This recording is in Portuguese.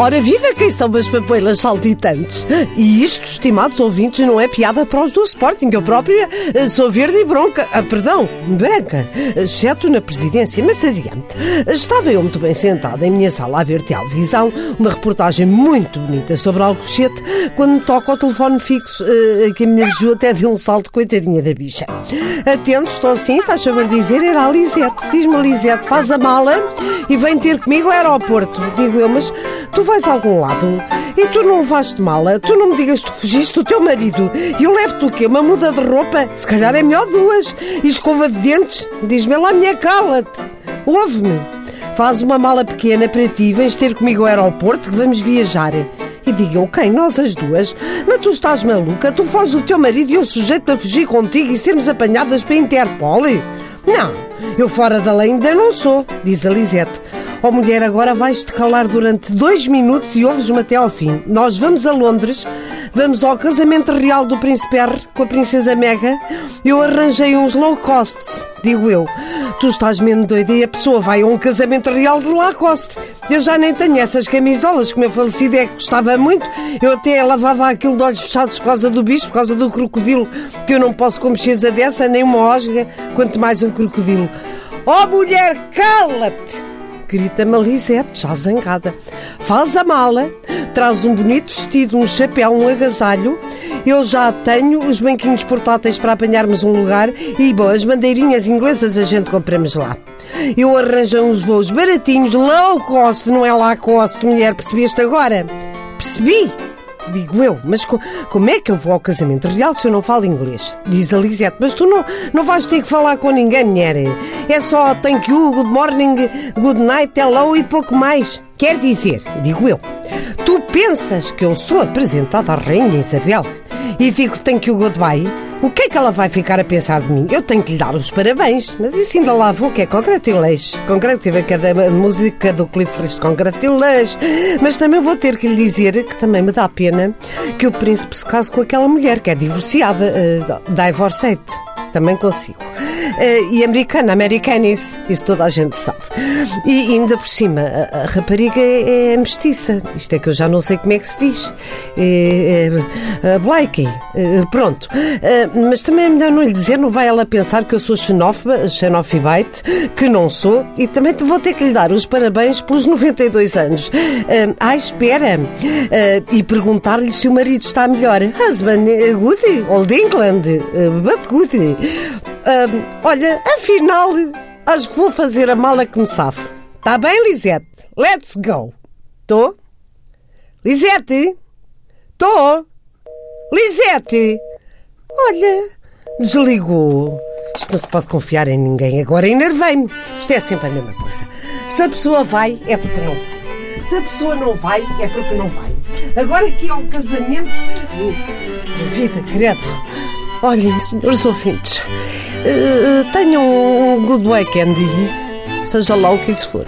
Ora, viva quem são as papoilas saltitantes! E isto, estimados ouvintes, não é piada para os do Sporting. Eu própria eh, sou verde e bronca. Ah, perdão, branca. Exceto na presidência, mas adiante. Estava eu muito bem sentada em minha sala a ver televisão, uma reportagem muito bonita sobre Alcochete, quando me toca o telefone fixo, eh, que a minha Ju até deu um salto, coitadinha da bicha. Atento, estou assim, faz favor dizer, era a Lisete. Diz-me, Lisete, faz a mala e vem ter comigo ao aeroporto. Digo eu, mas tu vais a algum lado e tu não levaste mala, tu não me digas que fugiste do teu marido e eu levo-te o quê? Uma muda de roupa? Se calhar é melhor duas. E escova de dentes? Diz-me lá, minha cala-te. Ouve-me. Faz uma mala pequena para ti, vens ter comigo ao aeroporto que vamos viajar. E digam, quem? Nós as duas? Mas tu estás maluca? Tu foges do teu marido e eu sujeito a fugir contigo e sermos apanhadas para a Interpol? Não, eu fora da lei ainda não sou, diz a Lisete. Oh mulher, agora vais-te calar durante dois minutos e ouves-me até ao fim. Nós vamos a Londres, vamos ao casamento real do Príncipe R com a Princesa Mega. Eu arranjei uns low costs, digo eu. Tu estás mesmo doida e a pessoa vai a um casamento real de Lacoste. Eu já nem tenho essas camisolas que o meu falecido é que gostava muito. Eu até lavava aquilo de olhos fechados por causa do bicho, por causa do crocodilo, que eu não posso com mexeza dessa, nem uma osga, quanto mais um crocodilo. Oh mulher, cala-te! Grita-me a Lisete, já zangada. Faz a mala, traz um bonito vestido, um chapéu, um agasalho. Eu já tenho os banquinhos portáteis para apanharmos um lugar e, bom, as bandeirinhas inglesas a gente compramos lá. Eu arranjo uns voos baratinhos, low cost, não é lá cost, mulher, percebeste agora? Percebi! Digo eu, mas co como é que eu vou ao casamento real se eu não falo inglês? Diz a Lisete, mas tu não, não vais ter que falar com ninguém, mulher. É só thank you, good morning, good night, hello e pouco mais. Quer dizer, digo eu, tu pensas que eu sou apresentada à Rainha Isabel e digo thank you, goodbye? O que é que ela vai ficar a pensar de mim? Eu tenho que lhe dar os parabéns, mas isso ainda lá vou, que é congratulations. Congratulations, cada música do Cliff Richard, congratulations. Mas também vou ter que lhe dizer que também me dá pena que o príncipe se case com aquela mulher que é divorciada, uh, divorced. Também consigo. Uh, e americana, americanis, isso toda a gente sabe. E ainda por cima, a, rapariga é, é, mestiça. Isto é que eu já não sei como é que se diz. É, é, Blakey. É, pronto. Uh, mas também é melhor não lhe dizer, não vai ela pensar que eu sou xenófoba, xenofibite, que não sou, e também vou ter que lhe dar os parabéns pelos 92 anos. Ah, espera. E perguntar-lhe se o marido está melhor. Husband, good, old England, but good. Olha, afinal, acho que vou fazer a mala que me safo. Tá bem, Lisete? Let's go. Tô? Lisete? Tô? Lisete? Olha, desligou. Isto não se pode confiar em ninguém. Agora enervei-me. Isto é sempre a mesma coisa. Se a pessoa vai, é porque não vai. Se a pessoa não vai, é porque não vai. Agora que é um casamento. Vida, credo. Olhem, senhores ouvintes, uh, tenham um good weekend, seja lá o que isso for.